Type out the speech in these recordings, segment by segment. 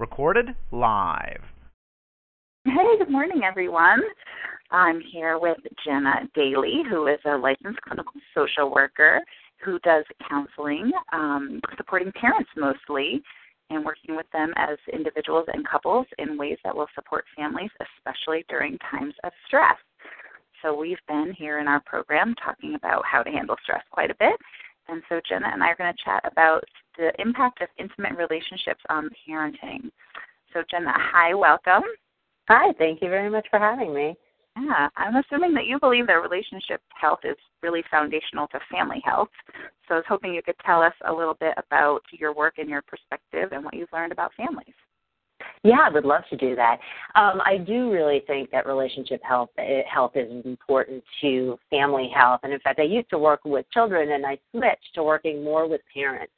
Recorded live. Hey, good morning, everyone. I'm here with Jenna Daly, who is a licensed clinical social worker who does counseling, um, supporting parents mostly, and working with them as individuals and couples in ways that will support families, especially during times of stress. So, we've been here in our program talking about how to handle stress quite a bit. And so, Jenna and I are going to chat about the impact of intimate relationships on parenting. So, Jenna, hi, welcome. Hi, thank you very much for having me. Yeah, I'm assuming that you believe that relationship health is really foundational to family health. So I was hoping you could tell us a little bit about your work and your perspective and what you've learned about families. Yeah, I would love to do that. Um, I do really think that relationship health eh, health is important to family health, and in fact, I used to work with children, and I switched to working more with parents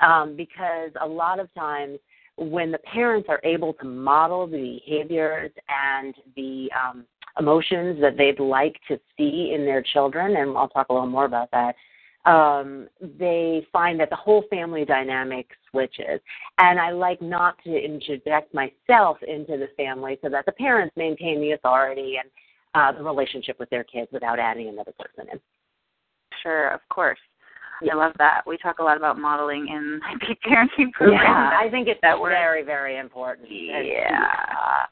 um, because a lot of times when the parents are able to model the behaviors and the um, emotions that they'd like to see in their children, and I'll talk a little more about that, um, they find that the whole family dynamic switches. And I like not to interject myself into the family so that the parents maintain the authority and uh, the relationship with their kids without adding another person in. Sure, of course. I love that. We talk a lot about modeling in peak parenting programs. Yeah, I think it's that very, very important. Yeah.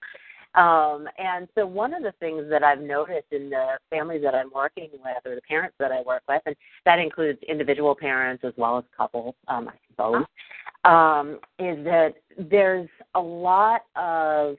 Um, and so one of the things that I've noticed in the families that I'm working with or the parents that I work with, and that includes individual parents as well as couples, um, I suppose, um, is that there's a lot of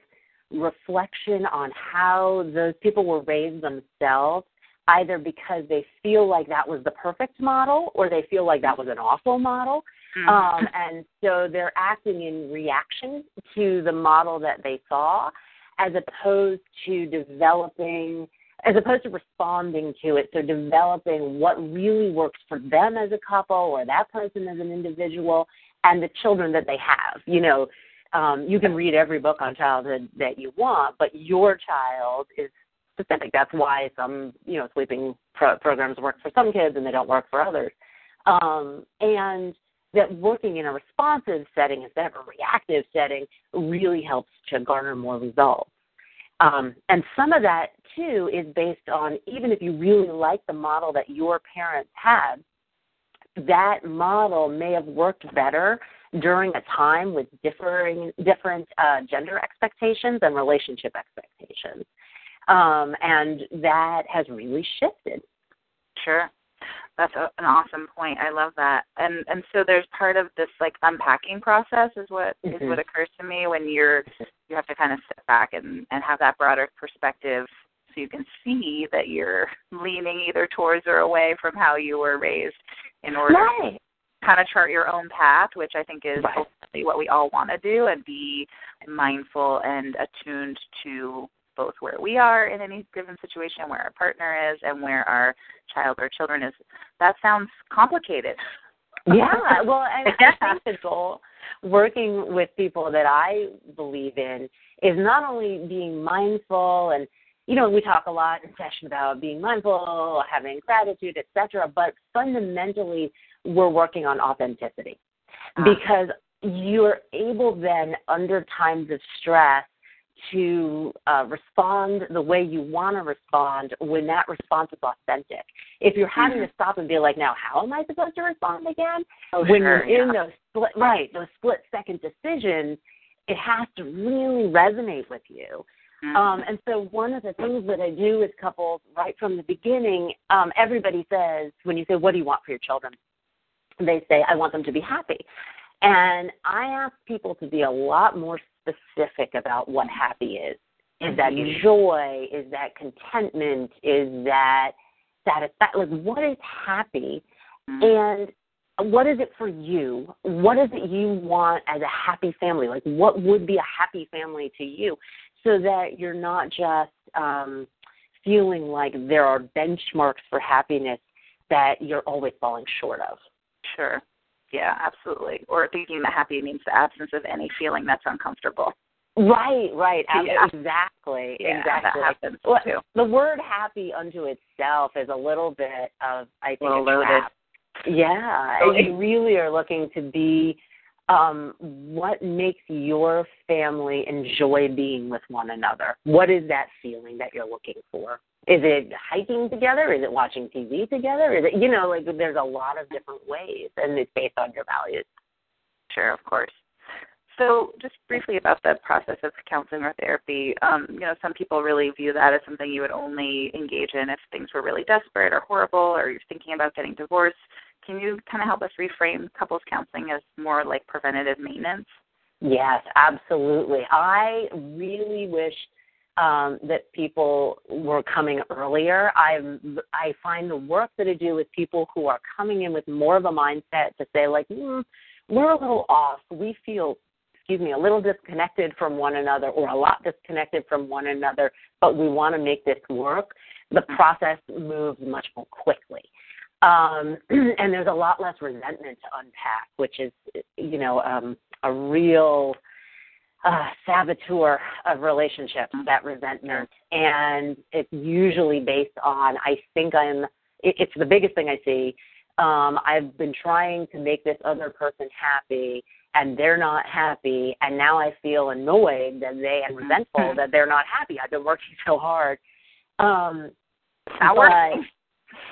reflection on how those people were raised themselves either because they feel like that was the perfect model or they feel like that was an awful model. Mm-hmm. Um, and so they're acting in reaction to the model that they saw as opposed to developing as opposed to responding to it so developing what really works for them as a couple or that person as an individual and the children that they have you know um, you can read every book on childhood that you want but your child is specific that's why some you know sleeping pro- programs work for some kids and they don't work for others um, and that working in a responsive setting instead of a reactive setting really helps to garner more results. Um, and some of that, too, is based on even if you really like the model that your parents had, that model may have worked better during a time with differing, different uh, gender expectations and relationship expectations. Um, and that has really shifted. Sure that's a, an awesome point. I love that. And and so there's part of this like unpacking process is what mm-hmm. is what occurs to me when you're you have to kind of step back and and have that broader perspective so you can see that you're leaning either towards or away from how you were raised in order right. to kind of chart your own path, which I think is right. ultimately what we all want to do and be mindful and attuned to both where we are in any given situation, where our partner is, and where our child or children is. That sounds complicated. yeah, well, I, I think the goal working with people that I believe in is not only being mindful and you know we talk a lot in session about being mindful having gratitude etc but fundamentally we're working on authenticity uh-huh. because you're able then under times of stress to uh, respond the way you want to respond when that response is authentic. If you're having mm-hmm. to stop and be like, now how am I supposed to respond again? Oh, when sure, you're yeah. in those split right, those split second decisions, it has to really resonate with you. Mm-hmm. Um, and so one of the things that I do with couples right from the beginning, um, everybody says when you say, "What do you want for your children?" They say, "I want them to be happy." And I ask people to be a lot more specific about what happy is. Is that Mm-hmm. joy? Is that contentment? Is that satisfaction? Like, what is happy? Mm-hmm. And what is it for you? What is it you want as a happy family? Like, what would be a happy family to you? So that you're not just um, feeling like there are benchmarks for happiness that you're always falling short of. Sure. Yeah, absolutely. Or thinking that happy means the absence of any feeling that's uncomfortable. Right, right. Yeah. Exactly. Yeah, exactly. that happens Well, too. The word happy unto itself is a little bit of I think loaded. trap. Yeah. Totally. You really are looking to be um what makes your family enjoy being with one another? What is that feeling that you're looking for? Is it hiking together? Is it watching TV together? Is it you know, like there's a lot of different ways and it's based on your values. Sure, of course. So, just briefly about the process of counseling or therapy. Um, you know, some people really view that as something you would only engage in if things were really desperate or horrible, or you're thinking about getting divorced. Can you kind of help us reframe couples counseling as more like preventative maintenance? Yes, absolutely. I really wish um, that people were coming earlier. I I find the work that I do with people who are coming in with more of a mindset to say like, mm, we're a little off. We feel, excuse me, a little disconnected from one another, or a lot disconnected from one another, but we want to make this work. The process moves much more quickly. Um, and there's a lot less resentment to unpack, which is, you know, um, a real uh, saboteur of relationships, that resentment. And it's usually based on, I think I'm, it, it's the biggest thing I see. Um, I've been trying to make this other person happy and they're not happy. And now I feel annoyed that they and resentful that they're not happy. I've been working so hard. Um, but-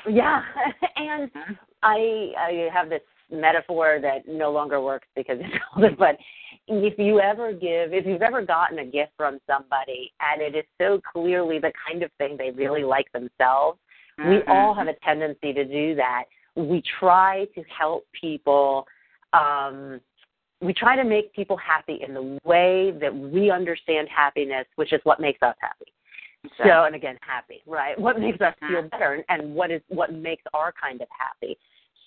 yeah, and I I have this metaphor that no longer works because it's older, but if you ever give, if you've ever gotten a gift from somebody and it is so clearly the kind of thing they really like themselves, we Mhm. all have a tendency to do that. We try to help people. Um, we try to make people happy in the way that we understand happiness, which is what makes us happy. So, and again, happy, right? What makes us feel better, and, and what is what makes our kind of happy.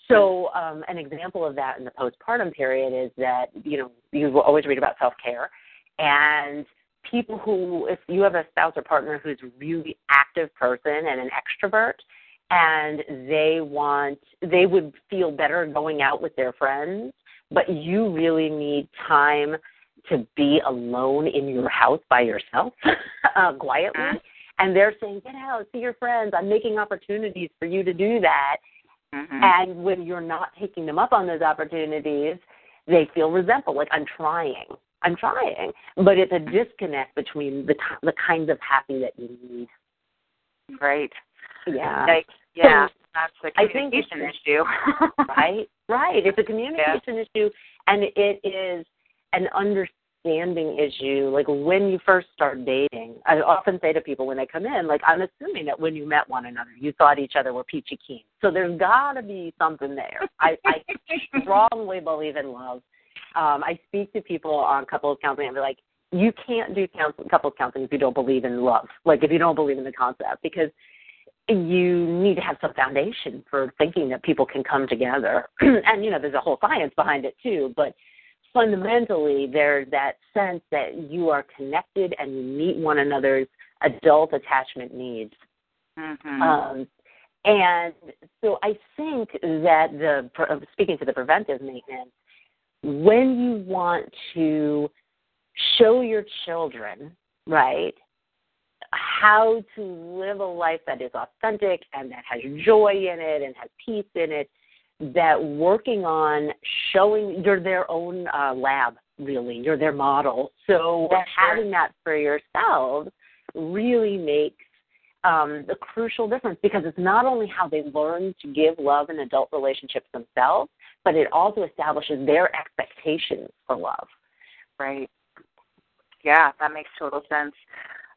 So, um, an example of that in the postpartum period is that you know you will always read about self care, and people who, if you have a spouse or partner who's a really active person and an extrovert, and they want, they would feel better going out with their friends, but you really need time to be alone in your house by yourself, uh, quietly. And they're saying, get out, see your friends. I'm making opportunities for you to do that. Mhm. And when you're not taking them up on those opportunities, they feel resentful. Like I'm trying, I'm trying, but it's a disconnect between the t- the kinds of happy that you need. Right. Yeah. Like, yeah, that's the think it's communication issue. right? Right. It's a communication issue, and it is an understanding issue. Like when you first start dating, I often say to people when they come in, like I'm assuming that when you met one another, you thought each other were peachy keen. So there's got to be something there. I, I strongly believe in love. Um, I speak to people on couples counseling and be like, you can't do counsel, couples counseling if you don't believe in love. Like if you don't believe in the concept, because you need to have some foundation for thinking that people can come together. and you know, there's a whole science behind it too, but fundamentally there's that sense that you are connected and you meet one another's adult attachment needs. Mhm. Um, and so I think that the speaking to the preventive maintenance, when you want to show your children, right, how to live a life that is authentic and that has joy in it and has peace in it, that working on showing you're their own uh, lab, really, you're their model. So sure. having that for yourselves really makes um, the crucial difference because it's not only how they learn to give love in adult relationships themselves, but it also establishes their expectations for love. Right. Yeah, that makes total sense.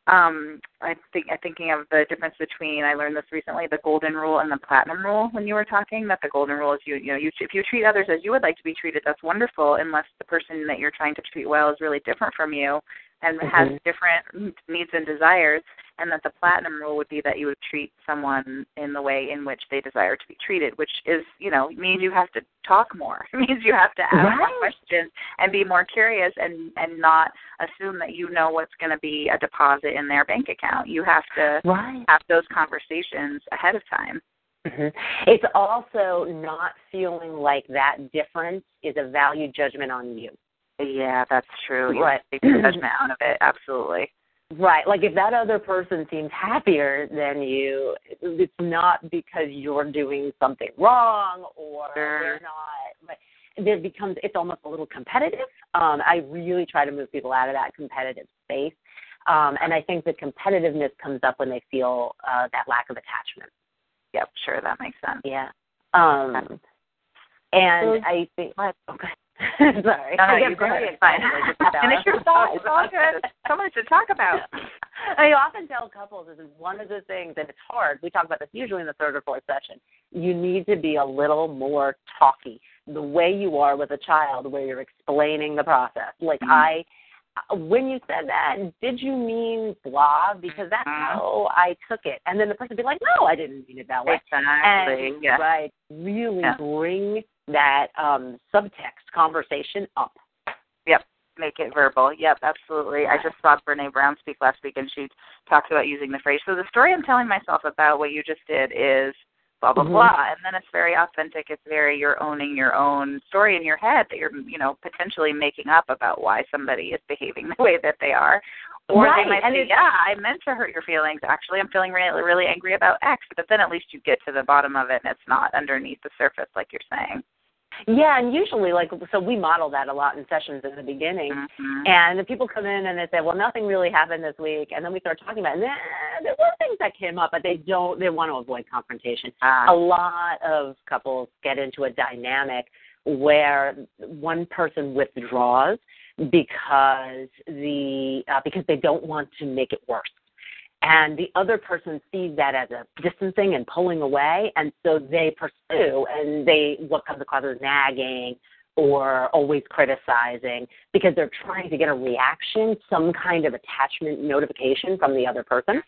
Um, I think I'm thinking of the difference between I learned this recently, the golden rule and the platinum rule when you were talking, that the golden rule is you you know, you if you treat others as you would like to be treated, that's wonderful, unless the person that you're trying to treat well is really different from you and has Mhm. different needs and desires. And that the platinum rule would be that you would treat someone in the way in which they desire to be treated, which is, you know, means you have to talk more. It means you have to ask Right. more questions and be more curious and and not assume that you know what's going to be a deposit in their bank account. You have to Right. have those conversations ahead of time. hmm It's also not feeling like that difference is a value judgment on you. Yeah, that's true. You Right. take the judgment out of it. Absolutely. Right. Like if that other person seems happier than you, it's not because you're doing something wrong or they're not. But there becomes it's almost a little competitive. Um, I really try to move people out of that competitive space. Um, and I think the competitiveness comes up when they feel uh, that lack of attachment. Yep, sure, that makes sense. Yeah. Um, and I think. what? Okay. Sorry. No, no, I get you go very ahead. It's fine. excited Finish your thought. It's all good. So much to talk about. I often tell couples this is one of the things that it's hard. We talk about this usually in the third or fourth session. You need to be a little more talky. The way you are with a child, where you're explaining the process. Like Mhm. I, when you said that, did you mean blah? Because that's Mhm. how I took it. And then the person would be like, no, I didn't mean it that way. Exactly. And yeah. right, really Yeah. bring that um subtext conversation up. Yep. Make it verbal. Yep, absolutely. I just saw Brene Brown speak last week, and she talked about using the phrase. So the story I'm telling myself about what you just did is blah blah Mhm. blah, and then it's very authentic. It's very you're owning your own story in your head that you're you know potentially making up about why somebody is behaving the way that they are. Or Right, they might and say, "Yeah, I meant to hurt your feelings. Actually, I'm feeling really, really angry about X." But then at least you get to the bottom of it, and it's not underneath the surface, like you're saying. Yeah, and usually like so we model that a lot in sessions in the beginning. Mhm. And the people come in and they say, "Well, nothing really happened this week," and then we start talking about, it. And there were things that came up, but they don't. They want to avoid confrontation. Ah. A lot of couples get into a dynamic where one person withdraws because the uh, because they don't want to make it worse, and the other person sees that as a distancing and pulling away, and so they pursue, and they what comes across as nagging or always criticizing because they're trying to get a reaction, some kind of attachment notification from the other person.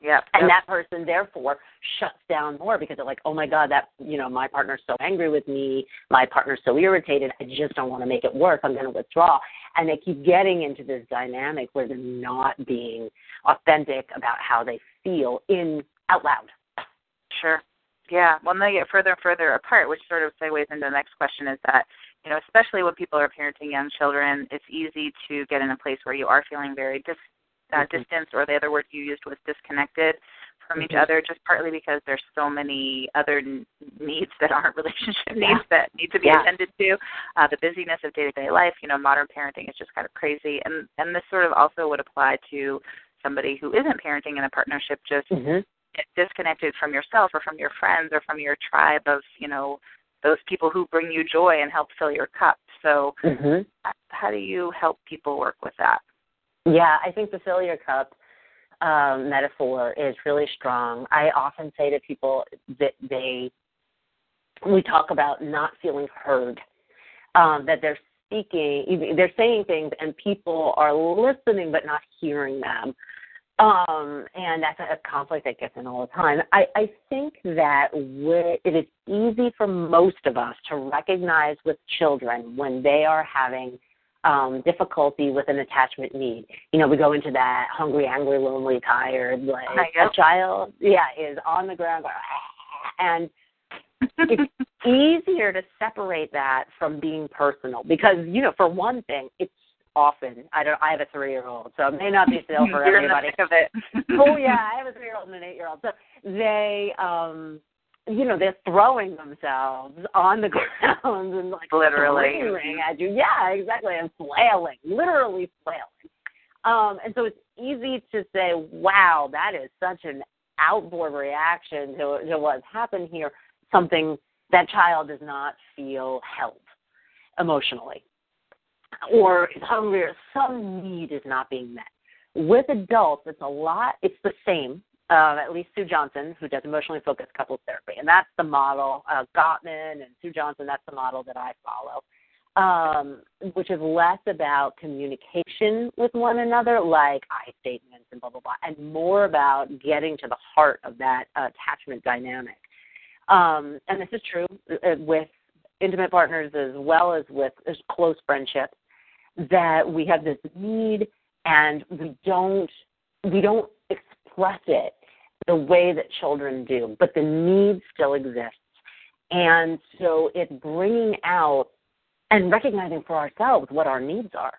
Yep. And that person therefore shuts down more because they're like, oh my God, that, you know, my partner's so angry with me. My partner's so irritated. I just don't want to make it worse. I'm going to withdraw. And they keep getting into this dynamic where they're not being authentic about how they feel in out loud. Sure. Yeah. Well, they get further and further apart, which sort of segues into the next question is that, you know, especially when people are parenting young children, it's easy to get in a place where you are feeling very dis- uh, Mhm. distanced, or the other word you used was disconnected from each Mhm. other, just partly because there's so many other n- needs that aren't relationship Yeah. needs that need to be Yeah. attended to. Uh, the busyness of day-to-day life, you know, modern parenting is just kind of crazy, and and this sort of also would apply to somebody who isn't parenting in a partnership, just Mm-hmm. disconnected from yourself or from your friends or from your tribe of you know those people who bring you joy and help fill your cup so Mm-hmm. how do you help people work with that Yeah, I think the fill your cup um, metaphor is really strong. I often say to people that they, we talk about not feeling heard, um, that they're speaking, they're saying things and people are listening but not hearing them. Um, and that's a conflict that gets in all the time. I, I think that it is easy for most of us to recognize with children when they are having um, difficulty with an attachment need. You know, we go into that hungry, angry, lonely, tired, like a child, yeah, is on the ground going, "Ah," and it's easier to separate that from being personal because, you know, for one thing, it's often I don't I have a three year old, so it may not be still for you're in the everybody. thick of it oh yeah, I have a three year old and an eight year old. So they um you know, they're throwing themselves on the ground and like Literally. screaming at you. Yeah, exactly. And flailing, literally flailing. Um, and so it's easy to say, wow, that is such an outboard reaction to, to what's happened here. Something that child does not feel held emotionally or is hungry or some need is not being met. With adults, it's a lot, it's the same. Uh, at least Sue Johnson, who does emotionally focused couples therapy, and that's the model. Uh, Gottman and Sue Johnson, that's the model that I follow. um, which is less about communication with one another, like I statements and blah blah blah, and more about getting to the heart of that attachment dynamic. Um, and this is true uh, with intimate partners as well as with close friendships that we have this need and we don't we don't express it the way that children do, but the need still exists. And so it's bringing out and recognizing for ourselves what our needs are.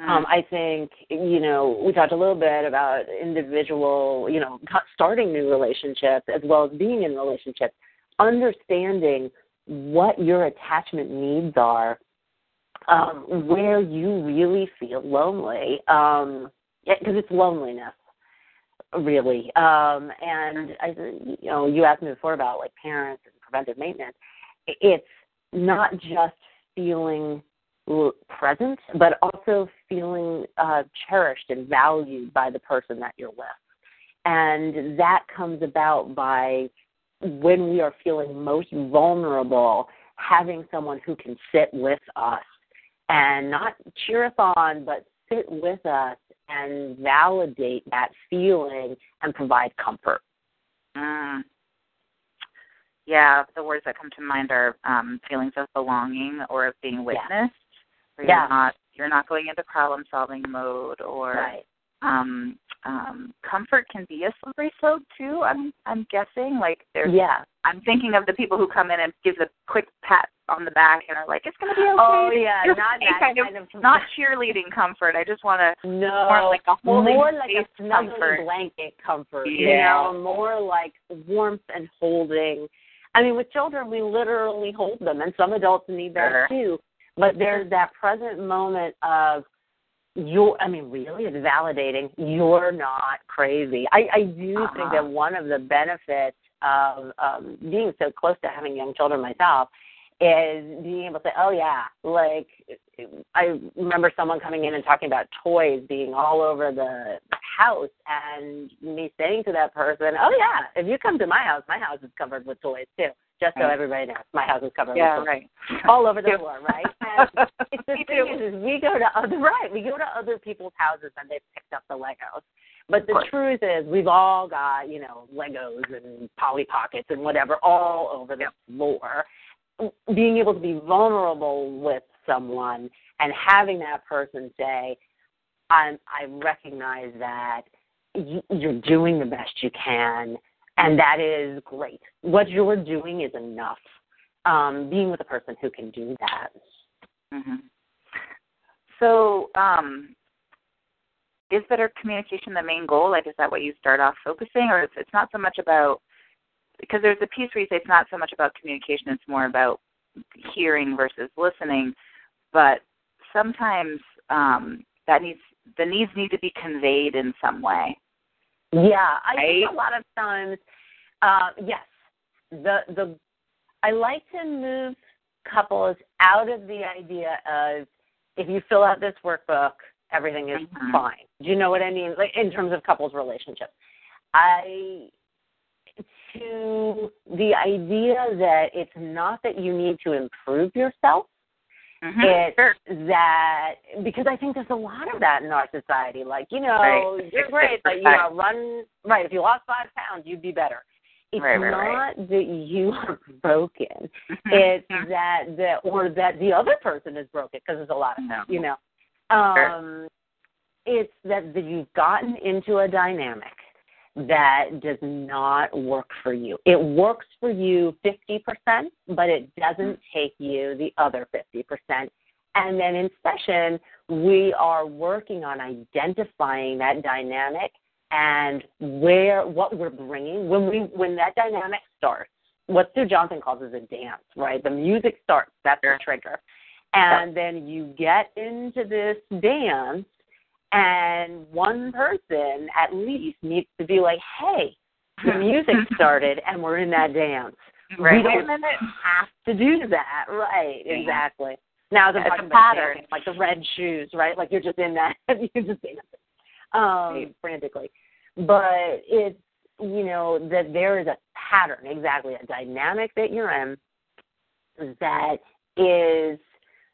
Mm. Um, I think, you know, we talked a little bit about individual, you know, starting new relationships as well as being in relationships, understanding what your attachment needs are, um, where you really feel lonely, um, because it's loneliness really. Um, and I, you know, you asked me before about like parents and preventive maintenance. It's not just feeling present, but also feeling uh, cherished and valued by the person that you're with. And that comes about by when we are feeling most vulnerable, having someone who can sit with us and not cheer us on, but sit with us and validate that feeling and provide comfort. Mm. Yeah, the words that come to mind are um, feelings of belonging or of being witnessed. Yeah. You're yeah. not you're not going into problem solving mode or right. Um um comfort can be a slippery slope too, I'm I'm guessing. Like there's yeah. I'm thinking of the people who come in and give the quick pat on the back and are like, "It's going to be okay." Oh yeah, You're not that kind, kind of, of, not cheerleading comfort. I just want to no more like a holding more like a snuggly comfort. blanket comfort. Yeah. You know, more like warmth and holding. I mean, with children, we literally hold them, and some adults need that Sure. too. But there's that present moment of you're I mean, really it's validating you're not crazy. I, I do think Uh-huh. that one of the benefits of um being so close to having young children myself is being able to say, Oh yeah, like I remember someone coming in and talking about toys being all over the house and me saying to that person, Oh yeah, if you come to my house, my house is covered with toys too. Just so everybody knows, my house is covered Yeah, with right. all over the floor, right? And it's the thing is, is we go to other right, we go to other people's houses and they've picked up the Legos. But the truth is, we've all got you know Legos and Polly Pockets and whatever all over the floor. Being able to be vulnerable with someone and having that person say, "I'm I recognize that you- you're doing the best you can." And that is great. What you're doing is enough um, being with a person who can do that. hmm So, um, is better communication the main goal? Like, is that what you start off focusing, or it's, it's not so much about? Because there's a piece where you say it's not so much about communication; it's more about hearing versus listening. But sometimes um, that needs the needs need to be conveyed in some way. Yeah, I think a lot of times, uh, yes, the the I like to move couples out of the idea of if you fill out this workbook, everything is Mhm. fine. Do you know what I mean? Like in terms of couples relationships, I to the idea that it's not that you need to improve yourself Mm-hmm. it's sure. that because I think there's a lot of that in our society. Like, you know, Right. you're great, but you know, run right. If you lost five pounds, you'd be better. It's Right, right, not that you are broken. Mm-hmm. It's that that or that the other person is broken because there's a lot of No. you know. Um, it's that, that you've gotten into a dynamic that does not work for you. It works for you 50%, but it doesn't mm-hmm. take you the other 50%. And then in session, we are working on identifying that dynamic and where what we're bringing when we when that dynamic starts. What Sue Johnson calls is a dance, right? The music starts. That's the trigger, and then you get into this dance and one person at least needs to be like, "Hey, the music started, and we're in that dance. Right. We don't have to do that, right? Exactly. Now, the It's a talking about pattern. like the red shoes, right? Like you're just in that, you're just dancing um, frantically. But it's you know that there is a pattern, exactly a dynamic that you're in that is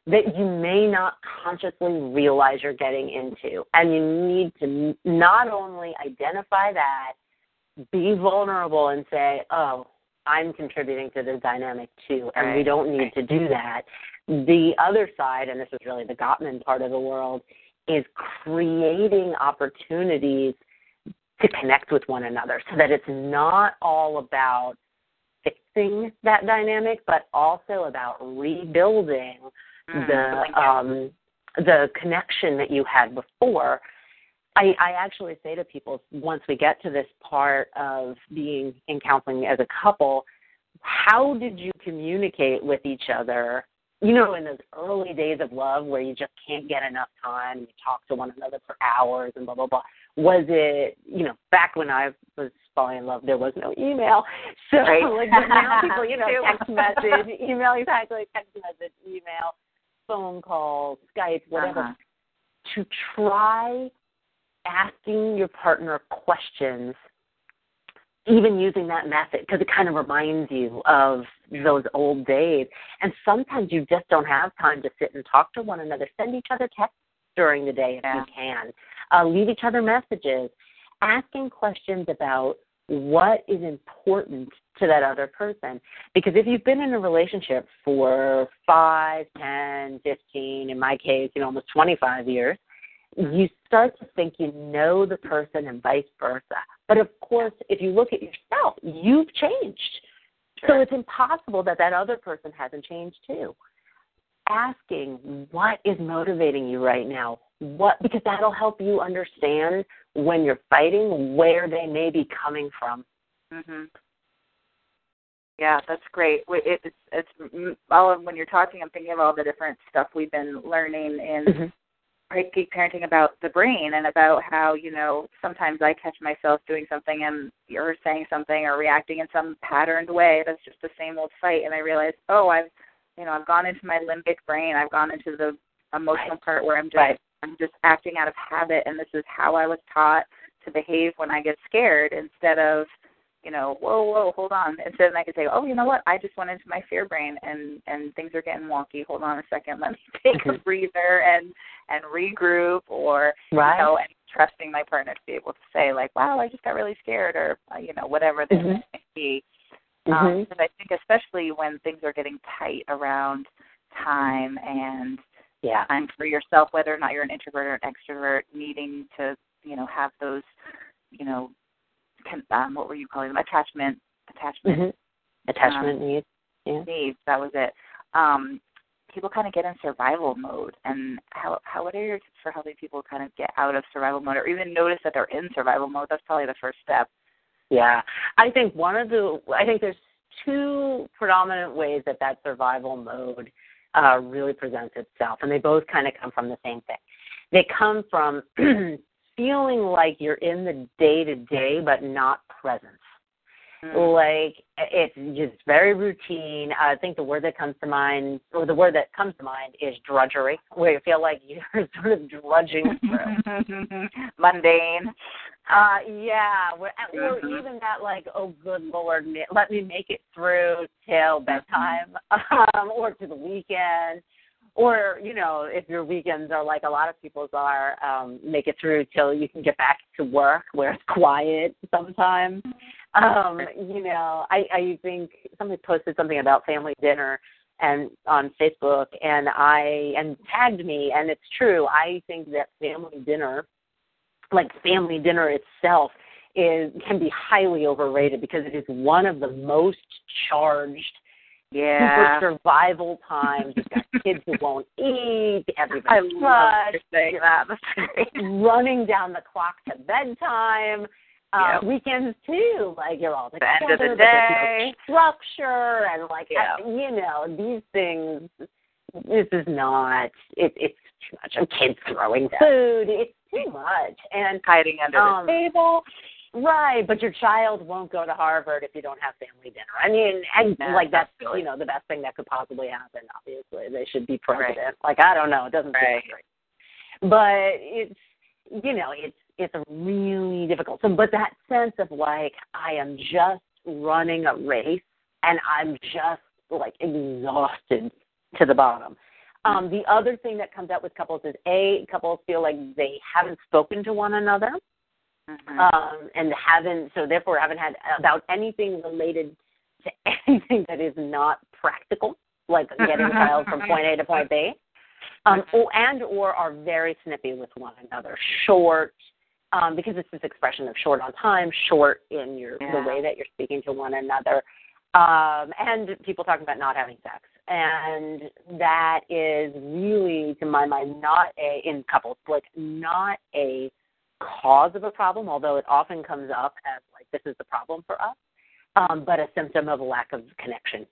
that you may not consciously realize you're getting into. And you need to not only identify that, be vulnerable and say, oh, I'm contributing to the dynamic too, and right. we don't need to do that. The other side, and this is really the Gottman part of the world, is creating opportunities to connect with one another so that it's not all about fixing that dynamic, but also about rebuilding Mm, the um, the connection that you had before. I, I actually say to people once we get to this part of being in counseling as a couple, how did you communicate with each other? You know, in those early days of love where you just can't get enough time, you talk to one another for hours and blah blah blah. Was it, you know, back when I was falling in love, there was no email. So Right. like now people, you know, text message, email, exactly, text message, email phone calls, Skype, whatever, Uh-huh. to try asking your partner questions, even using that method, because it kind of reminds you of those old days. And sometimes you just don't have time to sit and talk to one another. Send each other texts during the day if Yeah. you can. Uh, leave each other messages. Asking questions about what is important to that other person. Because if you've been in a relationship for five, ten, fifteen, in my case, you know, almost 25 years, you start to think you know the person and vice versa. But of course, if you look at yourself, you've changed. So it's impossible that that other person hasn't changed too. Asking what is motivating you right now, what because that'll help you understand when you're fighting where they may be coming from. Mhm. Yeah, that's great. It- It's it's all of when you're talking, I'm thinking of all the different stuff we've been learning in Mhm. Peak Parenting about the brain and about how you know sometimes I catch myself doing something and you're saying something or reacting in some patterned way that's just the same old fight, and I realize, oh, I've you know I've gone into my limbic brain, I've gone into the emotional part where I'm just Right. I'm just acting out of habit, and this is how I was taught to behave when I get scared instead of you know, whoa, whoa, hold on. Instead, I could say, oh, you know what? I just went into my fear brain, and and things are getting wonky. Hold on a second. Let me take a Mhm. breather and and regroup, or Right. you know, and trusting my partner to be able to say like, wow, I just got really scared, or uh, you know, whatever this Mhm. may be. Um, because I think especially when things are getting tight around time and yeah. time for yourself, whether or not you're an introvert or an extrovert, needing to, you know, have those, you know, con- um, what were you calling them? Attachment, attachment Mhm. Attachment needs. Yeah. needs. That was it. Um, people kind of get in survival mode, and how how what are your tips for helping people kind of get out of survival mode, or even notice that they're in survival mode? That's probably the first step. Yeah, I think one of the I think there's two predominant ways that that survival mode uh, really presents itself, and they both kind of come from the same thing. They come from feeling like you're in the day to day, but not present. Mm. Like it's just very routine. I think the word that comes to mind, or the word that comes to mind, is drudgery, where you feel like you're sort of drudging through. Mundane. Uh, yeah, or, or Mhm. even that like, oh, good lord, let me make it through till bedtime, um, or to the weekend, or you know, if your weekends are like a lot of people's are, um, make it through till you can get back to work where it's quiet sometimes. Um, you know, I I think somebody posted something about family dinner and on Facebook, and I and tagged me, and it's true. I think that family dinner like family dinner itself is can be highly overrated because it is one of the most charged Yeah. super survival times. You've got kids who won't eat, I everybody's love rushed, saying that. Running down the clock to bedtime. Uh, Yep. Weekends too, like you're all together. The end of the day. no structure and like Yeah. I- you know these things. This is not. It, it's too much. And kids throwing food. It's too much. And Hiding under Um, the table. Right, but your child won't go to Harvard if you don't have family dinner. I mean, and Yeah, like that's absolutely. you know the best thing that could possibly happen. Obviously, they should be president. Like I don't know, it doesn't Right. seem great, but it's you know it's it's really difficult. So, but that sense of like I am just running a race and I'm just like exhausted to the bottom. Um, the other thing that comes out with couples is a couples feel like they haven't spoken to one another, Mm-hmm. um, and haven't so therefore haven't had about anything related to anything that is not practical, like getting a child from point A to point B, um, or, and or are very snippy with one another, short. Um, because it's this expression of short on time, short in your Yeah. the way that you're speaking to one another, um, and people talking about not having sex, and that is really, to my mind, not a in couples like not a cause of a problem, although it often comes up as like this is the problem for us, um, but a symptom of a lack of connection.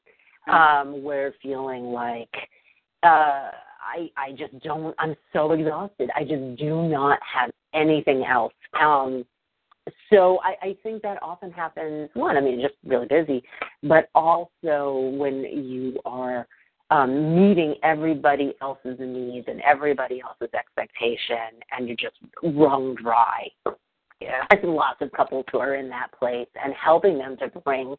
Um, we're feeling like uh, I I just don't. I'm so exhausted. I just do not have anything else. Um, so I, I think that often happens. One, I mean, just really busy, but also when you are um, meeting everybody else's needs and everybody else's expectation, and you're just wrung dry. Yeah. I think lots of couples who are in that place and helping them to bring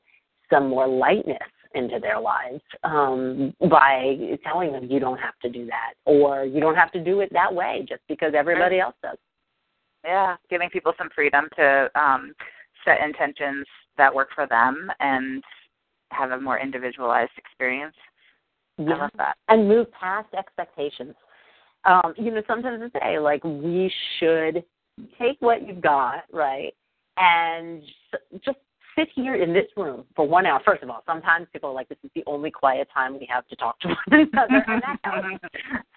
some more lightness into their lives um, by telling them you don't have to do that or you don't have to do it that way just because everybody else does. Yeah, giving people some freedom to um, set intentions that work for them and have a more individualized experience. I love that. and move past expectations. Um, you know, sometimes I say like we should take what you've got, right, and just sit here in this room for one hour. First of all, sometimes people are like, "This is the only quiet time we have to talk to one another," and that helps.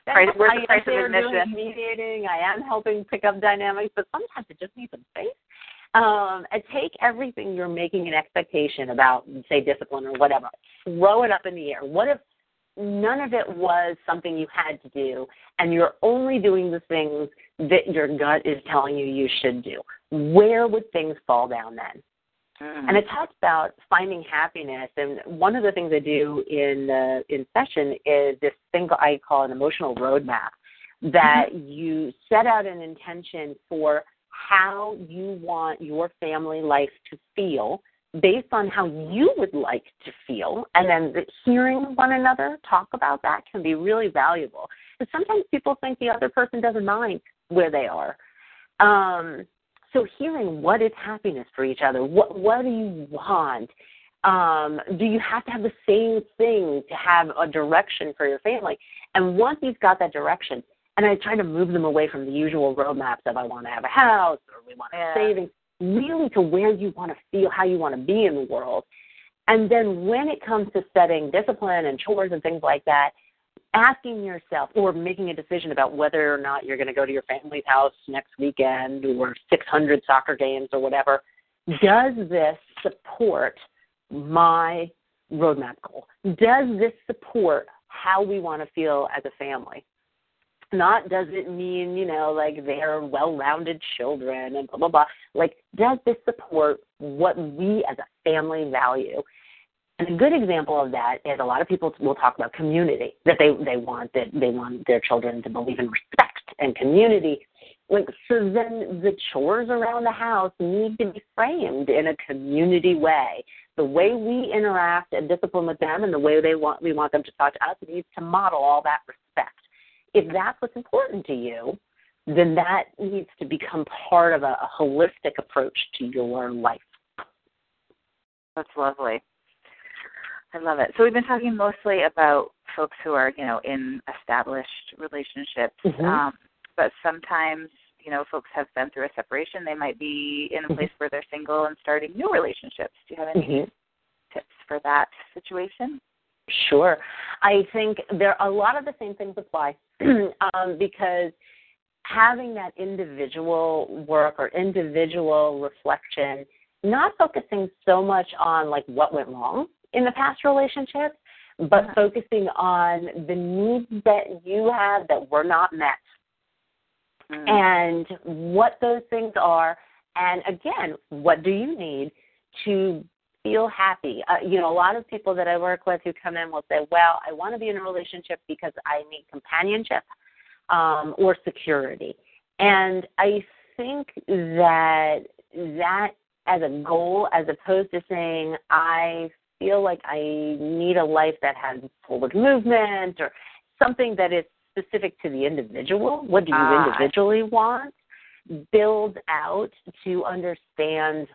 Price- I, price I of am doing mediating. I am helping pick up dynamics, but sometimes it just needs some space. Um, and take everything you're making an expectation about, say, discipline or whatever, throw it up in the air. What if none of it was something you had to do, and you're only doing the things that your gut is telling you you should do? Where would things fall down then? Mm. And it talks about finding happiness. And one of the things I do in uh, in session is this thing I call an emotional roadmap. That you set out an intention for how you want your family life to feel based on how you would like to feel, and then the, hearing one another talk about that can be really valuable. Because sometimes people think the other person doesn't mind where they are. Um, so hearing what is happiness for each other, what what do you want? Um, do you have to have the same thing to have a direction for your family? And once you've got that direction, and I try to move them away from the usual roadmaps of I want to have a house or we want to Yeah. savings, really to where you want to feel, how you want to be in the world. And then when it comes to setting discipline and chores and things like that, asking yourself or making a decision about whether or not you're going to go to your family's house next weekend or 600 soccer games or whatever, does this support my roadmap goal? Does this support how we want to feel as a family? Not does it mean, you know, like they're well rounded children and blah, blah, blah. Like, does this support what we as a family value? And a good example of that is a lot of people will talk about community that they they want that they want their children to believe in respect and community. Like so, then the chores around the house need to be framed in a community way. The way we interact and discipline with them, and the way they want we want them to talk to us needs to model all that respect. If that's what's important to you, then that needs to become part of a, a holistic approach to your life. That's lovely. I love it. So we've been talking mostly about folks who are, you know, in established relationships. Mhm. Um, but sometimes, you know, folks have been through a separation. They might be in a Mm-hmm. place where they're single and starting new relationships. Do you have any Mhm. tips for that situation? Sure. I think there a lot of the same things apply um, because having that individual work or individual reflection, not focusing so much on like what went wrong in the past relationship, but Yeah. focusing on the needs that you have that were not met Mm. and what those things are. And again, what do you need to feel happy? Uh, you know, a lot of people that I work with who come in will say, "Well, I want to be in a relationship because I need companionship um, or security." And I think that that as a goal, as opposed to saying, "I feel like I need a life that has forward movement or something that is specific to the individual. What do you Ah. individually want? Build out to understand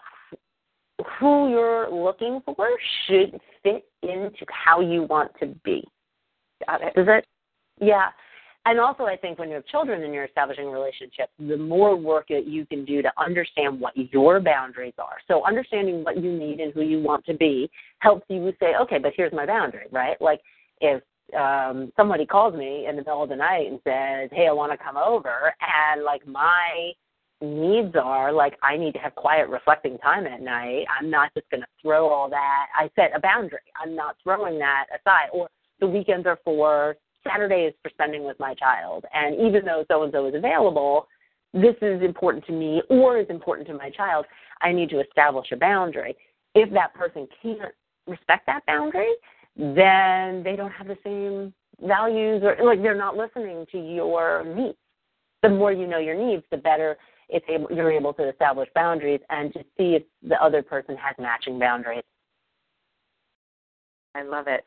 who you're looking for should fit into how you want to be. Got it. Does that? Yeah. And also, I think when you have children and you're establishing a relationship, the more work that you can do to understand what your boundaries are. So, understanding what you need and who you want to be helps you say, okay, but here's my boundary, right? Like, if um, somebody calls me in the middle of the night and says, hey, I want to come over, and like my needs are like I need to have quiet reflecting time at night. I'm not just going to throw all that. I set a boundary. I'm not throwing that aside. Or the weekends are for Saturday is for spending with my child. And even though so and so is available, this is important to me or is important to my child. I need to establish a boundary. If that person can't respect that boundary, then they don't have the same values or like they're not listening to your needs. The more you know your needs, the better it's able, you're able to establish boundaries and to see if the other person has matching boundaries. I love it.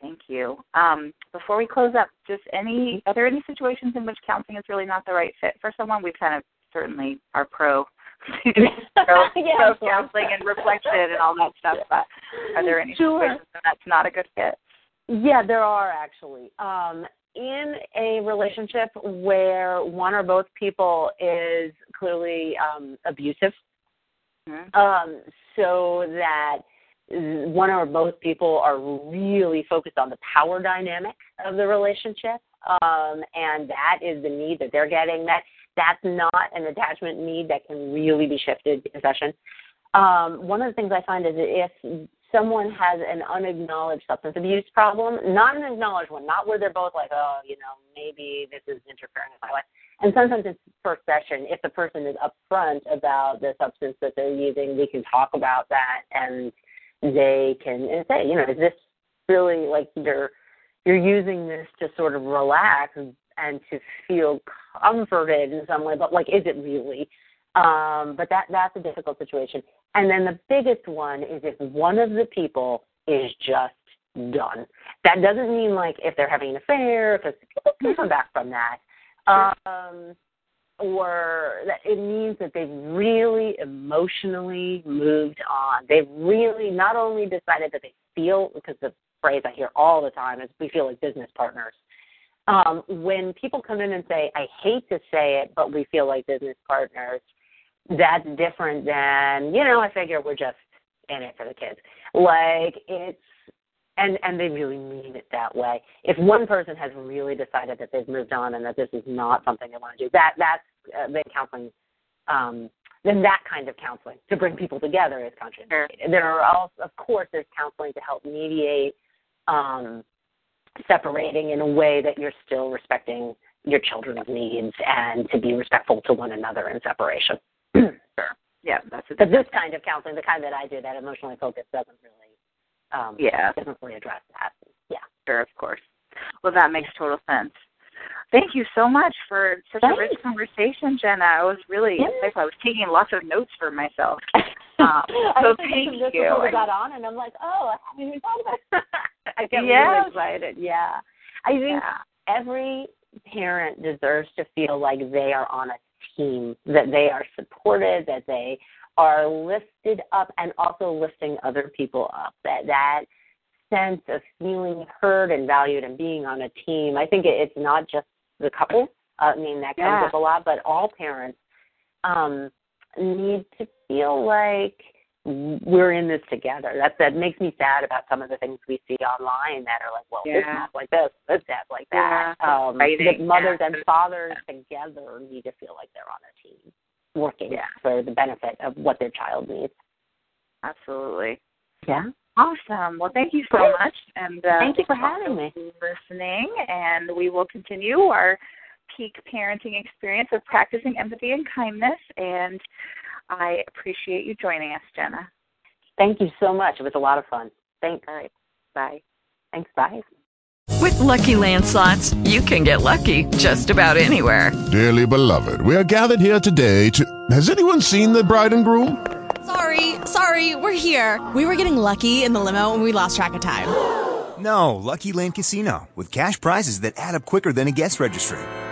Thank you. Um, before we close up, just any are there any situations in which counseling is really not the right fit for someone? We kind of certainly are pro pro, Yeah, pro counseling and reflection and all that stuff, but are there any Sure. situations that's not a good fit? Yeah, there are actually. Um, in a relationship where one or both people is clearly um, abusive, Mhm. um, so that one or both people are really focused on the power dynamic of the relationship, um, and that is the need that they're getting. That that's not an attachment need that can really be shifted in session. Um, one of the things I find is if someone has an unacknowledged substance abuse problem, not an acknowledged one, not where they're both like, oh, you know, maybe this is interfering with my life. And sometimes it's first session. If the person is upfront about the substance that they're using, we can talk about that and they can and say, you know, is this really like you're you're using this to sort of relax and to feel comforted in some way, but like is it really? Um, but that that's a difficult situation. And then the biggest one is if one of the people is just done. That doesn't mean like if they're having an affair, because people can come back from that. Um, or that it means that they've really emotionally moved on. They've really not only decided that they feel, because the phrase I hear all the time is we feel like business partners. Um, when people come in and say, I hate to say it, but we feel like business partners, that's different than, you know, I figure we're just in it for the kids. Like it's and and they really mean it that way. If one person has really decided that they've moved on and that this is not something they want to do, that that's uh, then counseling. Um, then that kind of counseling to bring people together is contraindicated. There are also, of course, there's counseling to help mediate um, separating in a way that you're still respecting your children's needs and to be respectful to one another in separation. Sure. Yeah, that's a this kind of counseling, the kind that I do, that emotionally focused, doesn't really, um, Yeah. doesn't really address that. Yeah. Sure, of course. Well, that makes total sense. Thank you so much for such a rich conversation, Jenna. I was really Yeah. insightful. I was taking lots of notes for myself. Um, I so thank you. before we got on, and I'm like, oh, I haven't even thought about it. I get Yes. really excited. Yeah. I think Yeah. every parent deserves to feel like they are on a team, that they are supported, that they are lifted up, and also lifting other people up. That that sense of feeling heard and valued and being on a team. I think it, it's not just the couple. I mean, that comes Yeah. up a lot, but all parents um, need to feel like we're in this together. That that makes me sad about some of the things we see online that are like, well, this Yeah. dad's like this, this dad's like that. Yeah. Um, that mothers Yeah. and fathers together need to feel like they're on a team, working Yeah. for the benefit of what their child needs. Absolutely. Yeah. Awesome. Well, thank you so Great. much. And uh, Thank you for having me. for Listening, and we will continue our peak parenting experience of practicing empathy and kindness. And I appreciate you joining us, Jenna. Thank you so much. It was a lot of fun. Thanks. All right. Bye. Thanks. Bye. With Lucky Land slots, you can get lucky just about anywhere. Dearly beloved, we are gathered here today to. Has anyone seen the bride and groom? Sorry, sorry, we're here. We were getting lucky in the limo and we lost track of time. No, Lucky Land Casino, with cash prizes that add up quicker than a guest registry.